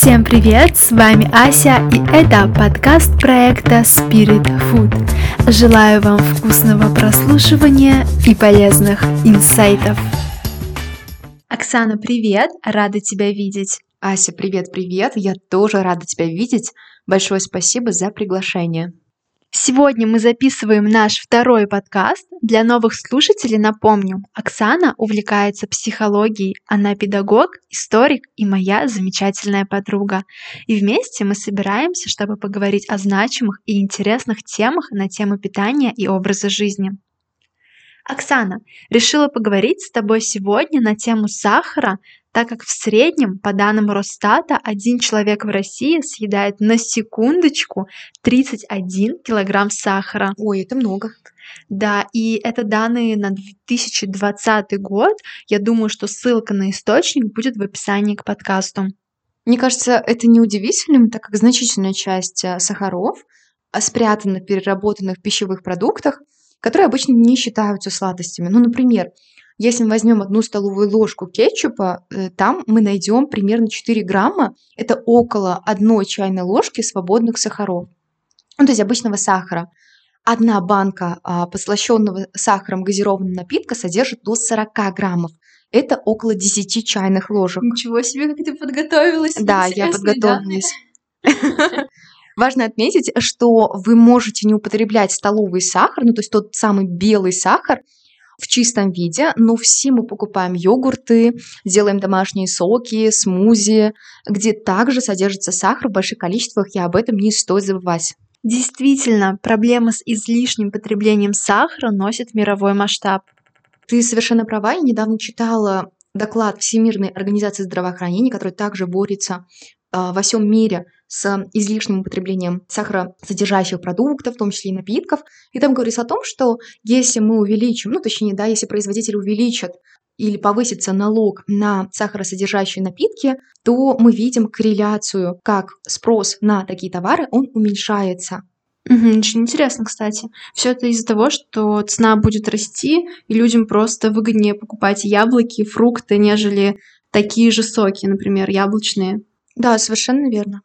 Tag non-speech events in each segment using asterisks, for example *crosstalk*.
Всем привет, с вами Ася, и это подкаст проекта Spirit Food. Желаю вам вкусного прослушивания и полезных инсайтов. Оксана, привет, рада тебя видеть. Ася, привет-привет, я тоже рада тебя видеть. Большое спасибо за приглашение. Сегодня мы записываем наш второй подкаст. Для новых слушателей напомню, Оксана увлекается психологией, она педагог, историк и моя замечательная подруга. И вместе мы собираемся, чтобы поговорить о значимых и интересных темах на тему питания и образа жизни. Оксана, решила поговорить с тобой сегодня на тему сахара, так как в среднем, по данным Росстата, один человек в России съедает на секундочку 31 килограмм сахара. Ой, это много. Да, и это данные на 2020 год. Я думаю, что ссылка на источник будет в описании к подкасту. Мне кажется, это неудивительным, так как значительная часть э, сахаров а, спрятана в переработанных пищевых продуктах, которые обычно не считаются сладостями. Ну, например, если мы возьмем одну столовую ложку кетчупа, э, там мы найдем примерно 4 грамма. Это около одной чайной ложки свободных сахаров. Ну, то есть обычного сахара. Одна банка а, послащенного сахаром газированного напитка содержит до 40 граммов. Это около 10 чайных ложек. Ничего себе, как ты подготовилась. Да, я подготовилась. *laughs* Важно отметить, что вы можете не употреблять столовый сахар, ну то есть тот самый белый сахар, в чистом виде, но все мы покупаем йогурты, делаем домашние соки, смузи, где также содержится сахар в больших количествах, и об этом не стоит забывать. Действительно, проблема с излишним потреблением сахара носит мировой масштаб. Ты совершенно права. Я недавно читала доклад Всемирной организации здравоохранения, который также борется во всем мире с излишним употреблением сахаросодержащих продуктов, в том числе и напитков. И там говорится о том, что если мы увеличим, ну точнее, да, если производитель увеличит или повысится налог на сахаросодержащие напитки, то мы видим корреляцию, как спрос на такие товары, он уменьшается. Угу, очень интересно, кстати. Все это из-за того, что цена будет расти, и людям просто выгоднее покупать яблоки, фрукты, нежели такие же соки, например, яблочные. Да, совершенно верно.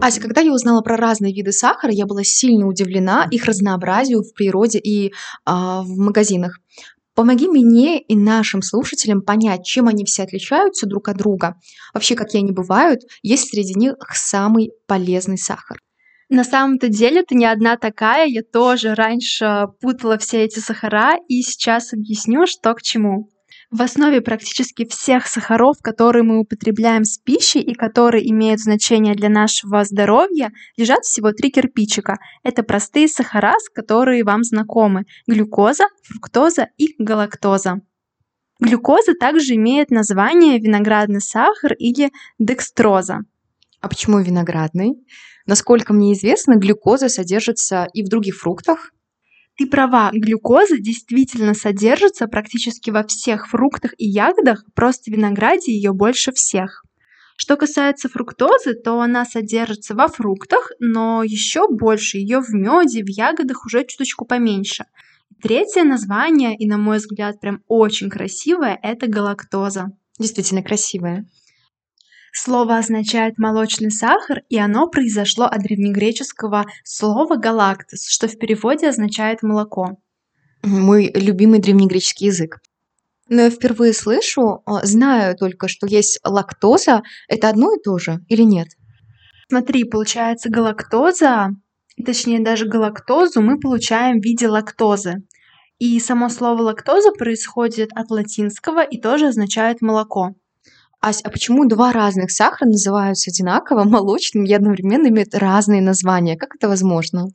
Ася, когда я узнала про разные виды сахара, я была сильно удивлена их разнообразию в природе и а, в магазинах. Помоги мне и нашим слушателям понять, чем они все отличаются друг от друга. Вообще, какие они бывают, есть среди них самый полезный сахар. На самом-то деле ты не одна такая, я тоже раньше путала все эти сахара, и сейчас объясню, что к чему. В основе практически всех сахаров, которые мы употребляем с пищей и которые имеют значение для нашего здоровья, лежат всего три кирпичика. Это простые сахара, которые вам знакомы – глюкоза, фруктоза и галактоза. Глюкоза также имеет название виноградный сахар или декстроза. А почему виноградный? Насколько мне известно, глюкоза содержится и в других фруктах, ты права, глюкоза действительно содержится практически во всех фруктах и ягодах, просто в винограде ее больше всех. Что касается фруктозы, то она содержится во фруктах, но еще больше ее в меде, в ягодах уже чуточку поменьше. Третье название, и на мой взгляд прям очень красивое, это галактоза. Действительно красивое. Слово означает молочный сахар, и оно произошло от древнегреческого слова «галактос», что в переводе означает «молоко». Мой любимый древнегреческий язык. Но я впервые слышу, а, знаю только, что есть лактоза. Это одно и то же или нет? Смотри, получается галактоза, точнее даже галактозу мы получаем в виде лактозы. И само слово лактоза происходит от латинского и тоже означает молоко. Ась, а почему два разных сахара называются одинаково *laughs* молочным и одновременно имеют разные названия? Как это возможно?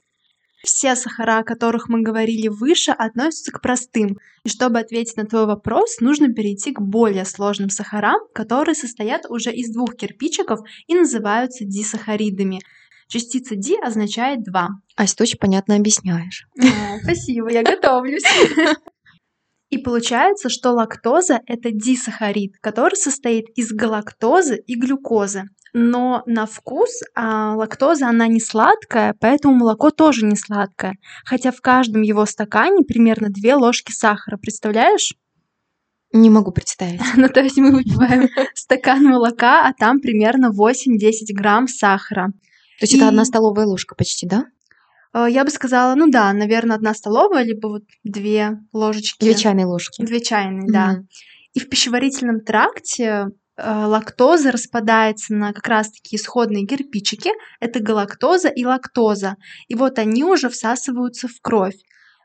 Все сахара, о которых мы говорили выше, относятся к простым. И чтобы ответить на твой вопрос, нужно перейти к более сложным сахарам, которые состоят уже из двух кирпичиков и называются дисахаридами. Частица D означает два. Ась, ты очень понятно объясняешь. Спасибо, я готовлюсь. *laughs* И получается, что лактоза – это дисахарид, который состоит из галактозы и глюкозы. Но на вкус а, лактоза, она не сладкая, поэтому молоко тоже не сладкое. Хотя в каждом его стакане примерно 2 ложки сахара, представляешь? Не могу представить. *laughs* Ну, то есть мы выпиваем *laughs* стакан молока, а там примерно 8-10 грамм сахара. То есть это одна столовая ложка почти, да? Э, я бы сказала, ну да, наверное, одна столовая, либо вот две ложечки. Две чайные ложки. Две чайные, да. И в пищеварительном тракте э, лактоза распадается на как раз-таки исходные кирпичики. Это галактоза и лактоза. И вот они уже всасываются в кровь.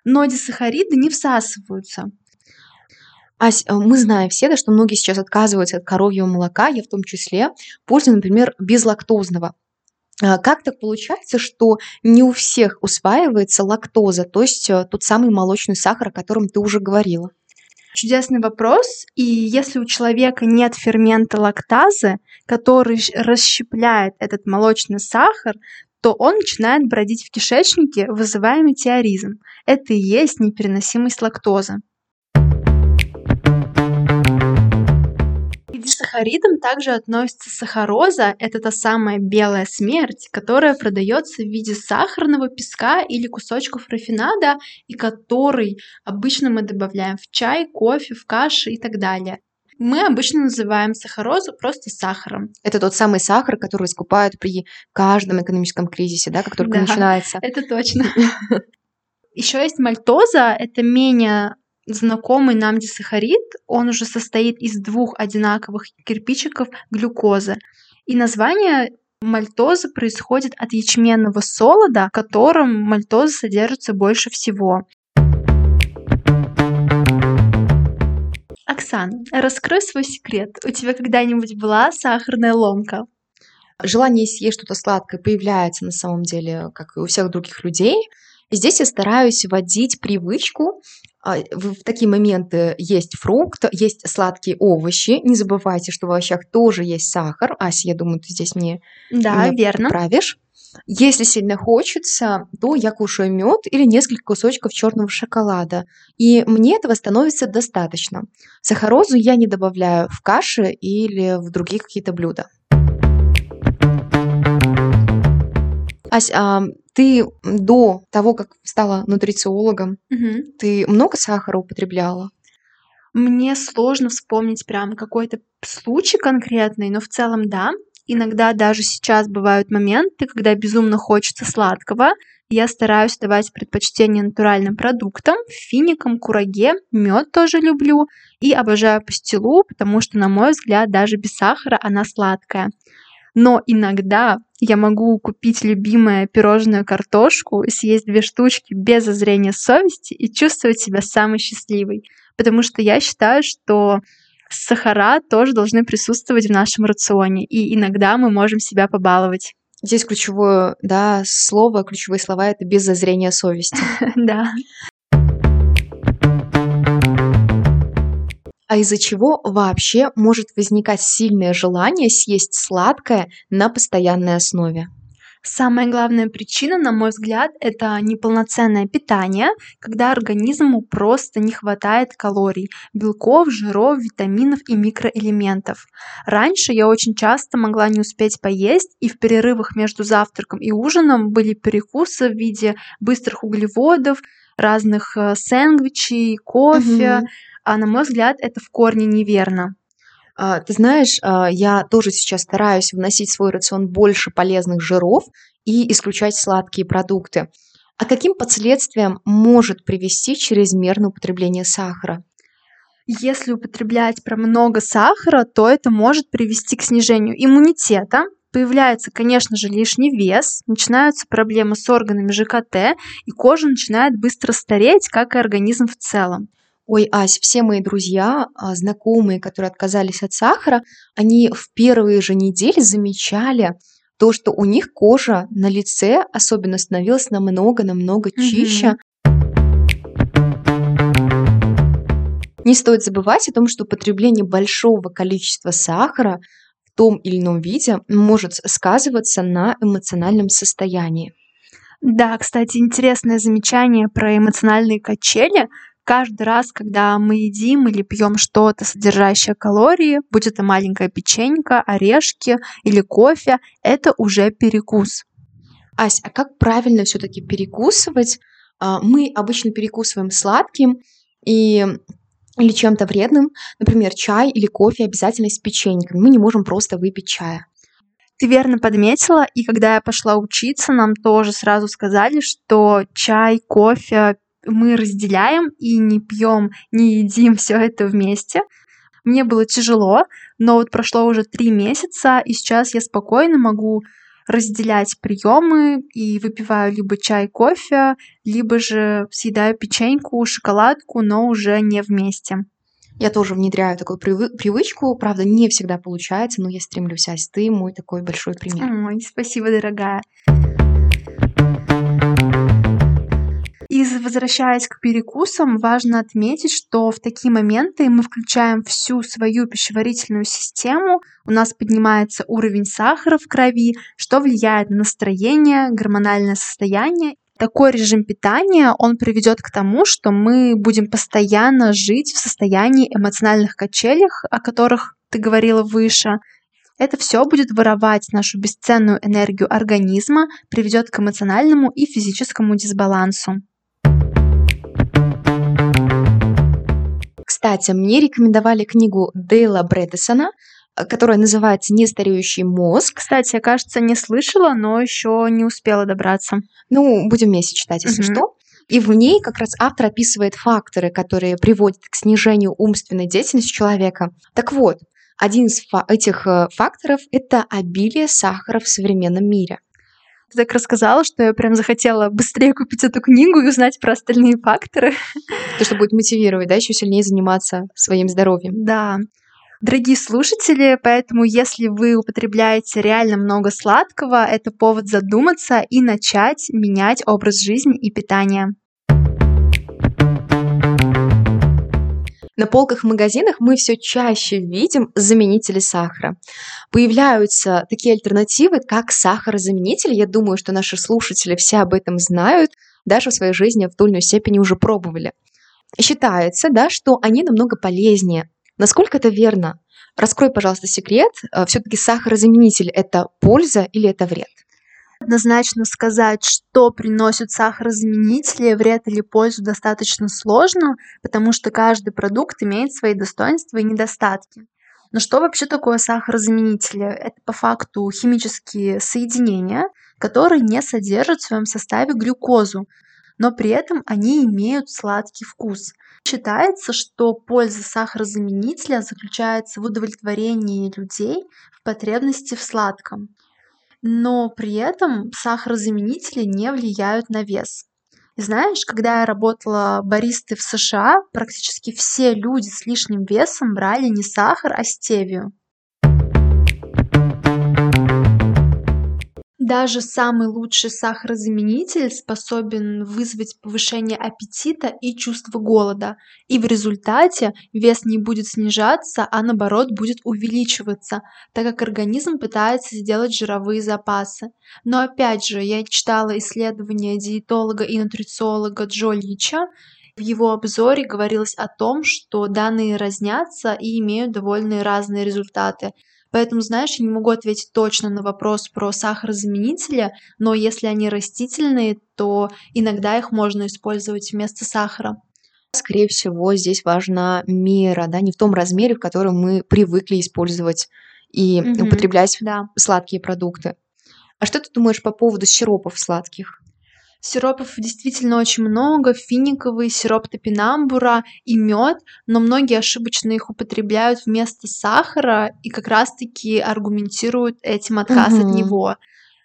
Но дисахариды не всасываются. Ась, э, мы знаем все, да, что многие сейчас отказываются от коровьего молока, я в том числе, пользуюсь, например, безлактозного. А, как так получается, что не у всех усваивается лактоза, то есть э, тот самый молочный сахар, о котором ты уже говорила? Чудесный вопрос. И если у человека нет фермента лактазы, который расщепляет этот молочный сахар, то он начинает бродить в кишечнике, вызывая метеоризм. Это и есть непереносимость лактозы. Сахаридам также относится сахароза. Это та самая белая смерть, которая продается в виде сахарного песка или кусочков рафинада, и который обычно мы добавляем в чай, кофе, в каши и так далее. Мы обычно называем сахарозу просто сахаром. Это тот самый сахар, который скупают при каждом экономическом кризисе, да, как только да, начинается. Это точно. *laughs* Еще есть мальтоза, это менее знакомый нам дисахарид, он уже состоит из двух одинаковых кирпичиков глюкозы. И название мальтозы происходит от ячменного солода, в котором мальтоза содержится больше всего. Оксан, раскрой свой секрет. У тебя когда-нибудь была сахарная ломка? Желание съесть что-то сладкое появляется на самом деле, как и у всех других людей. Здесь я стараюсь вводить привычку в такие моменты есть фрукт, есть сладкие овощи. Не забывайте, что в овощах тоже есть сахар. Ася, я думаю, ты здесь мне, да, верно. правишь. Если сильно хочется, то я кушаю мед или несколько кусочков черного шоколада. И мне этого становится достаточно. Сахарозу я не добавляю в каши или в другие какие-то блюда. Ась, а ты до того, как стала нутрициологом, Мгм. ты много сахара употребляла? Мне сложно вспомнить прям какой-то случай конкретный, но в целом да. Иногда даже сейчас бывают моменты, когда безумно хочется сладкого. Я стараюсь давать предпочтение натуральным продуктам, финикам, кураге, мед тоже люблю и обожаю пастилу, потому что, на мой взгляд, даже без сахара она сладкая. Но иногда я могу купить любимое пирожную картошку, съесть две штучки без зазрения совести и чувствовать себя самой счастливой. Потому что я считаю, что сахара тоже должны присутствовать в нашем рационе, и иногда мы можем себя побаловать. Здесь ключевое да, слово, ключевые слова это без зазрения совести. *laughs* Да. А из-за чего вообще может возникать сильное желание съесть сладкое на постоянной основе? Самая главная причина, на мой взгляд, это неполноценное питание, когда организму просто не хватает калорий, белков, жиров, витаминов и микроэлементов. Раньше я очень часто могла не успеть поесть, и в перерывах между завтраком и ужином были перекусы в виде быстрых углеводов, разных э, сэндвичей, кофе. Угу а на мой взгляд, это в корне неверно. А, ты знаешь, а, я тоже сейчас стараюсь вносить в свой рацион больше полезных жиров и исключать сладкие продукты. А каким последствиям может привести чрезмерное употребление сахара? Если употреблять про много сахара, то это может привести к снижению иммунитета, появляется, конечно же, лишний вес, начинаются проблемы с органами ЖКТ, и кожа начинает быстро стареть, как и организм в целом. Ой, Ась, все мои друзья, а, знакомые, которые отказались от сахара, они в первые же недели замечали то, что у них кожа на лице особенно становилась намного-намного чище. Не стоит забывать о том, что потребление большого количества сахара в том или ином виде может сказываться на эмоциональном состоянии. Да, кстати, интересное замечание про эмоциональные качели каждый раз, когда мы едим или пьем что-то, содержащее калории, будь это маленькая печенька, орешки или кофе, это уже перекус. Ась, а как правильно все-таки перекусывать? А, мы обычно перекусываем сладким, и или чем-то вредным, например, чай или кофе обязательно с печеньками. Мы не можем просто выпить чая. Ты верно подметила, и когда я пошла учиться, нам тоже сразу сказали, что чай, кофе мы разделяем и не пьем, не едим все это вместе. Мне было тяжело, но вот прошло уже три месяца, и сейчас я спокойно могу разделять приемы и выпиваю либо чай, кофе, либо же съедаю печеньку, шоколадку, но уже не вместе. Я тоже внедряю такую привы- привычку. Правда, не всегда получается, но я стремлюсь. Ась, ты мой такой большой пример. Ой, спасибо, дорогая. И возвращаясь к перекусам, важно отметить, что в такие моменты мы включаем всю свою пищеварительную систему, у нас поднимается уровень сахара в крови, что влияет на настроение, гормональное состояние такой режим питания, он приведет к тому, что мы будем постоянно жить в состоянии эмоциональных качелях, о которых ты говорила выше. Это все будет воровать нашу бесценную энергию организма, приведет к эмоциональному и физическому дисбалансу. Кстати, мне рекомендовали книгу Дейла Брэдесона, э, которая называется «Нестареющий мозг». Кстати, я, кажется, не слышала, но еще не успела добраться. Ну, будем вместе читать, если угу. что. И в ней как раз автор описывает факторы, которые приводят к снижению умственной деятельности человека. Так вот, один из фа- этих э, факторов – это обилие сахара в современном мире – ты так рассказала, что я прям захотела быстрее купить эту книгу и узнать про остальные факторы. *laughs* То, что будет мотивировать, да, еще сильнее заниматься своим здоровьем. Да. Дорогие слушатели, поэтому если вы употребляете реально много сладкого, это повод задуматься и начать менять образ жизни и питания. На полках в магазинах мы все чаще видим заменители сахара. Появляются такие альтернативы, как сахарозаменители. Я думаю, что наши слушатели все об этом знают, даже в своей жизни в той степени уже пробовали. Считается, да, что они намного полезнее. Насколько это верно? Раскрой, пожалуйста, секрет. Э, Все-таки сахарозаменитель – это польза или это вред? Однозначно сказать, что приносит сахарозаменители, вред или пользу достаточно сложно, потому что каждый продукт имеет свои достоинства и недостатки. Но что вообще такое сахарозаменители? Это по факту химические соединения, которые не содержат в своем составе глюкозу, но при этом они имеют сладкий вкус. Считается, что польза сахарозаменителя заключается в удовлетворении людей в потребности в сладком но при этом сахарозаменители не влияют на вес. знаешь, когда я работала баристой в США, практически все люди с лишним весом брали не сахар, а стевию. Даже самый лучший сахарозаменитель способен вызвать повышение аппетита и чувство голода, и в результате вес не будет снижаться, а наоборот будет увеличиваться, так как организм пытается сделать жировые запасы. Но опять же, я читала исследование диетолога и нутрициолога Джо Лича, в его обзоре говорилось о том, что данные разнятся и имеют довольно разные результаты. Поэтому, знаешь, я не могу ответить точно на вопрос про сахарозаменители, но если они растительные, то иногда их можно использовать вместо сахара. Скорее всего, здесь важна мера, да, не в том размере, в котором мы привыкли использовать и угу, употреблять да. сладкие продукты. А что ты думаешь по поводу сиропов сладких? Сиропов действительно очень много, финиковый, сироп топинамбура и мед, но многие ошибочно их употребляют вместо сахара и как раз-таки аргументируют этим отказ угу. от него.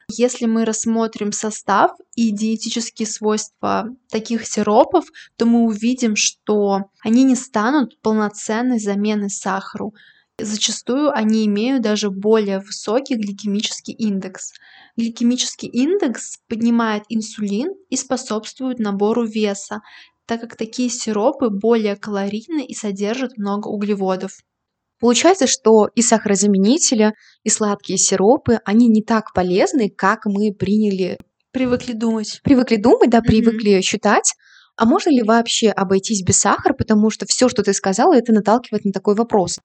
Если мы рассмотрим состав и диетические свойства таких сиропов, то мы увидим, что они не станут полноценной заменой сахару. Зачастую они имеют даже более высокий гликемический индекс. Гликемический индекс поднимает инсулин и способствует набору веса, так как такие сиропы более калорийны и содержат много углеводов. Получается, что и сахарозаменители, и сладкие сиропы, они не так полезны, как мы приняли. Привыкли думать. Привыкли думать, да, привыкли mm-hmm. считать. А можно ли вообще обойтись без сахара, потому что все, что ты сказала, это наталкивает на такой вопрос.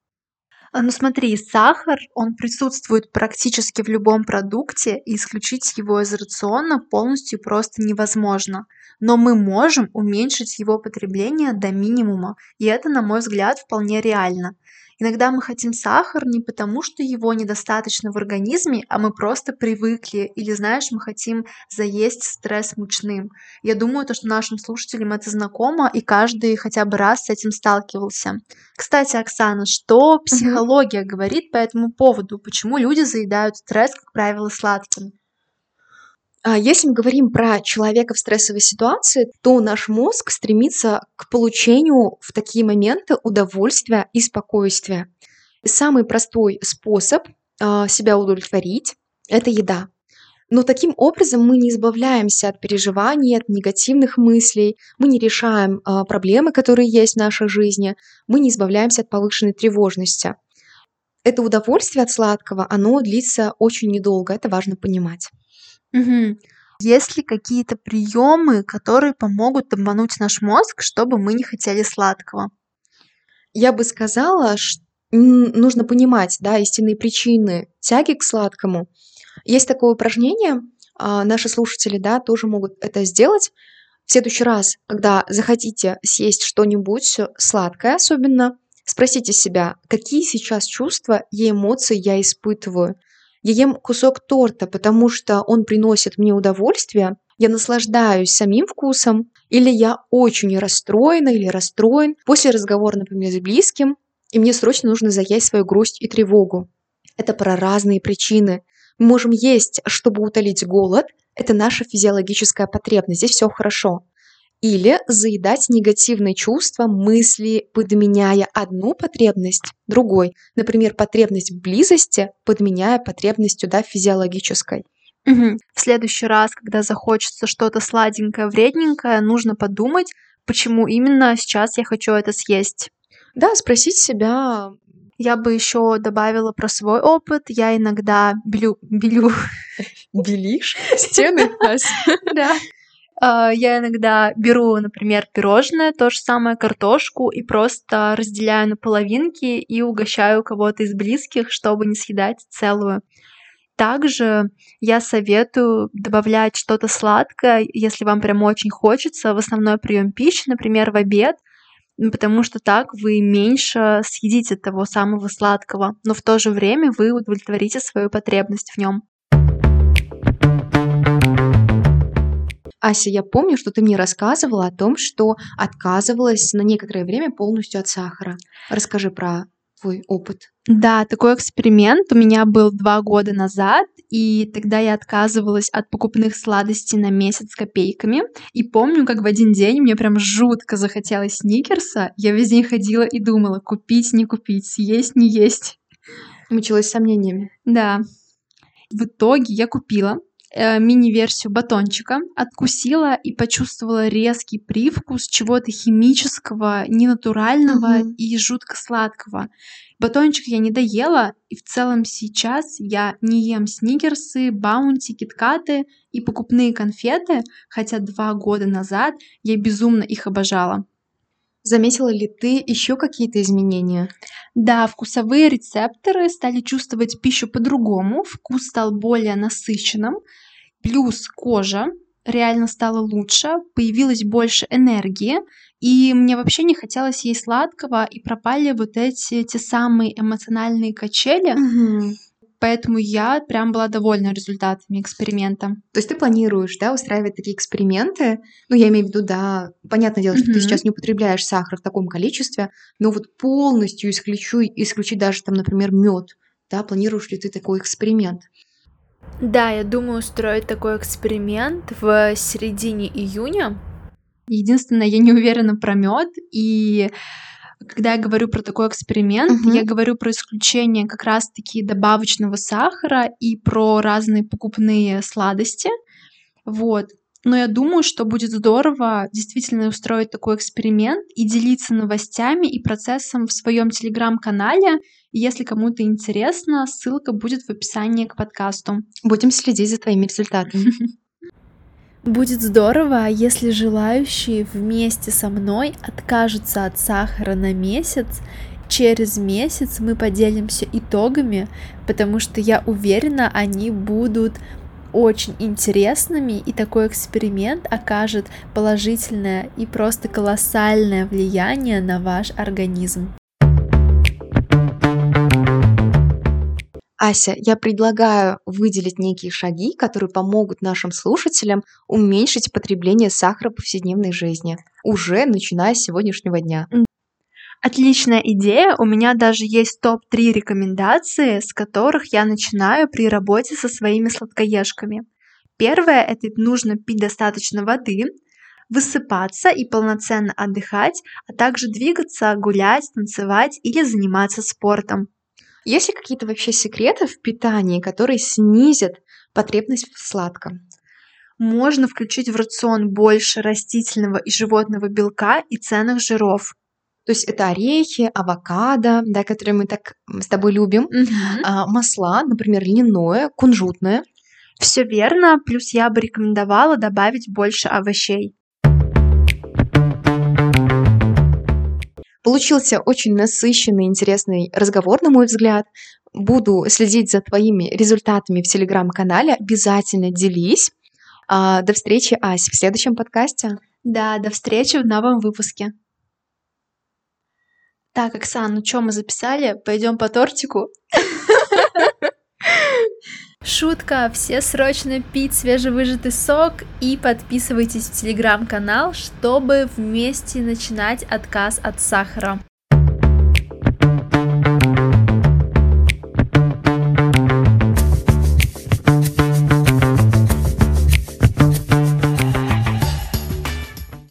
А, ну смотри, сахар, он присутствует практически в любом продукте, и исключить его из рациона полностью просто невозможно. но мы можем уменьшить его потребление до минимума, и это, на мой взгляд, вполне реально. Иногда мы хотим сахар не потому, что его недостаточно в организме, а мы просто привыкли, или, знаешь, мы хотим заесть стресс мучным. Я думаю, то, что нашим слушателям это знакомо, и каждый хотя бы раз с этим сталкивался. Кстати, Оксана, что психология mm-hmm. говорит по этому поводу? Почему люди заедают стресс, как правило, сладким? А если мы говорим про человека в стрессовой ситуации, то наш мозг стремится к получению в такие моменты удовольствия и спокойствия. Самый простой способ э, себя удовлетворить – это еда. Но таким образом мы не избавляемся от переживаний, от негативных мыслей, мы не решаем э, проблемы, которые есть в нашей жизни, мы не избавляемся от повышенной тревожности. Это удовольствие от сладкого, оно длится очень недолго, это важно понимать. Мгм. Есть ли какие-то приемы, которые помогут обмануть наш мозг, чтобы мы не хотели сладкого? Я бы сказала, что нужно понимать, да, истинные причины тяги к сладкому. Есть такое упражнение, а, наши слушатели, да, тоже могут это сделать. В следующий раз, когда захотите съесть что-нибудь сладкое особенно, спросите себя, какие сейчас чувства и эмоции я испытываю. Я ем кусок торта, потому что он приносит мне удовольствие, я наслаждаюсь самим вкусом, или я очень расстроена или расстроен после разговора, например, с близким, и мне срочно нужно заесть свою грусть и тревогу. Это про разные причины. Мы можем есть, чтобы утолить голод, это наша физиологическая потребность, здесь все хорошо или заедать негативные чувства, мысли, подменяя одну потребность другой. Например, потребность в близости, подменяя потребностью да, физиологической. Угу. В следующий раз, когда захочется что-то сладенькое, вредненькое, нужно подумать, почему именно сейчас я хочу это съесть. Да, спросить себя. Я бы еще добавила про свой опыт. Я иногда белю... белю... Белишь *laughs* стены? *laughs* Да. А, я иногда беру, например, пирожное, то же самое картошку, и просто разделяю на половинки и угощаю кого-то из близких, чтобы не съедать целую. Также я советую добавлять что-то сладкое, если вам прям очень хочется, в основной прием пищи, например, в обед, потому что так вы меньше съедите того самого сладкого, но в то же время вы удовлетворите свою потребность в нем. Ася, я помню, что ты мне рассказывала о том, что отказывалась на некоторое время полностью от сахара. Расскажи про твой опыт. Да, такой эксперимент у меня был два года назад, и тогда я отказывалась от покупных сладостей на месяц с копейками. И помню, как в один день мне прям жутко захотелось сникерса. Я весь день ходила и думала, купить, не купить, съесть, не есть. Мучилась сомнениями. Да. В итоге я купила, э, мини-версию батончика, откусила и почувствовала резкий привкус чего-то химического, ненатурального угу. и жутко сладкого. Батончик я не доела, и в целом сейчас я не ем сникерсы, баунти, киткаты и покупные конфеты, хотя два года назад я безумно их обожала. Заметила ли ты еще какие-то изменения? Да, вкусовые рецепторы стали чувствовать пищу по-другому, вкус стал более насыщенным, плюс кожа реально стала лучше, появилось больше энергии, и мне вообще не хотелось есть сладкого, и пропали вот эти те самые эмоциональные качели. Угу. Поэтому я прям была довольна результатами эксперимента. То есть ты планируешь, да, устраивать такие эксперименты? Ну, я имею в виду, да, понятное дело, что mm-hmm. ты сейчас не употребляешь сахар в таком количестве, но вот полностью исключу, исключить даже там, например, мед, да, планируешь ли ты такой эксперимент? Да, я думаю устроить такой эксперимент в середине июня. Единственное, я не уверена про мед, и когда я говорю про такой эксперимент, uh-huh. я говорю про исключение как раз-таки добавочного сахара и про разные покупные сладости. Вот. Но я думаю, что будет здорово действительно устроить такой эксперимент и делиться новостями и процессом в своем телеграм-канале. Если кому-то интересно, ссылка будет в описании к подкасту. Будем следить за твоими результатами. *laughs* Будет здорово, если желающие вместе со мной откажутся от сахара на месяц. Через месяц мы поделимся итогами, потому что я уверена, они будут очень интересными, и такой эксперимент окажет положительное и просто колоссальное влияние на ваш организм. Ася, я предлагаю выделить некие шаги, которые помогут нашим слушателям уменьшить потребление сахара в повседневной жизни, уже начиная с сегодняшнего дня. Отличная идея. У меня даже есть топ-3 рекомендации, с которых я начинаю при работе со своими сладкоежками. Первое – это нужно пить достаточно воды, высыпаться и полноценно отдыхать, а также двигаться, гулять, танцевать или заниматься спортом. Есть ли какие-то вообще секреты в питании, которые снизят потребность в сладком? Можно включить в рацион больше растительного и животного белка и ценных жиров. То есть это орехи, авокадо, да, которые мы так с тобой любим, Мгм. а, масла, например, льняное, кунжутное. Все верно, плюс я бы рекомендовала добавить больше овощей. Получился очень насыщенный, интересный разговор, на мой взгляд. Буду следить за твоими результатами в телеграм-канале. Обязательно делись. А, До встречи, Ась, в следующем подкасте. Да, до встречи в новом выпуске. Так, Оксан, ну что мы записали? Пойдем по тортику. *laughs* Шутка, все срочно пить свежевыжатый сок и подписывайтесь в телеграм-канал, чтобы вместе начинать отказ от сахара.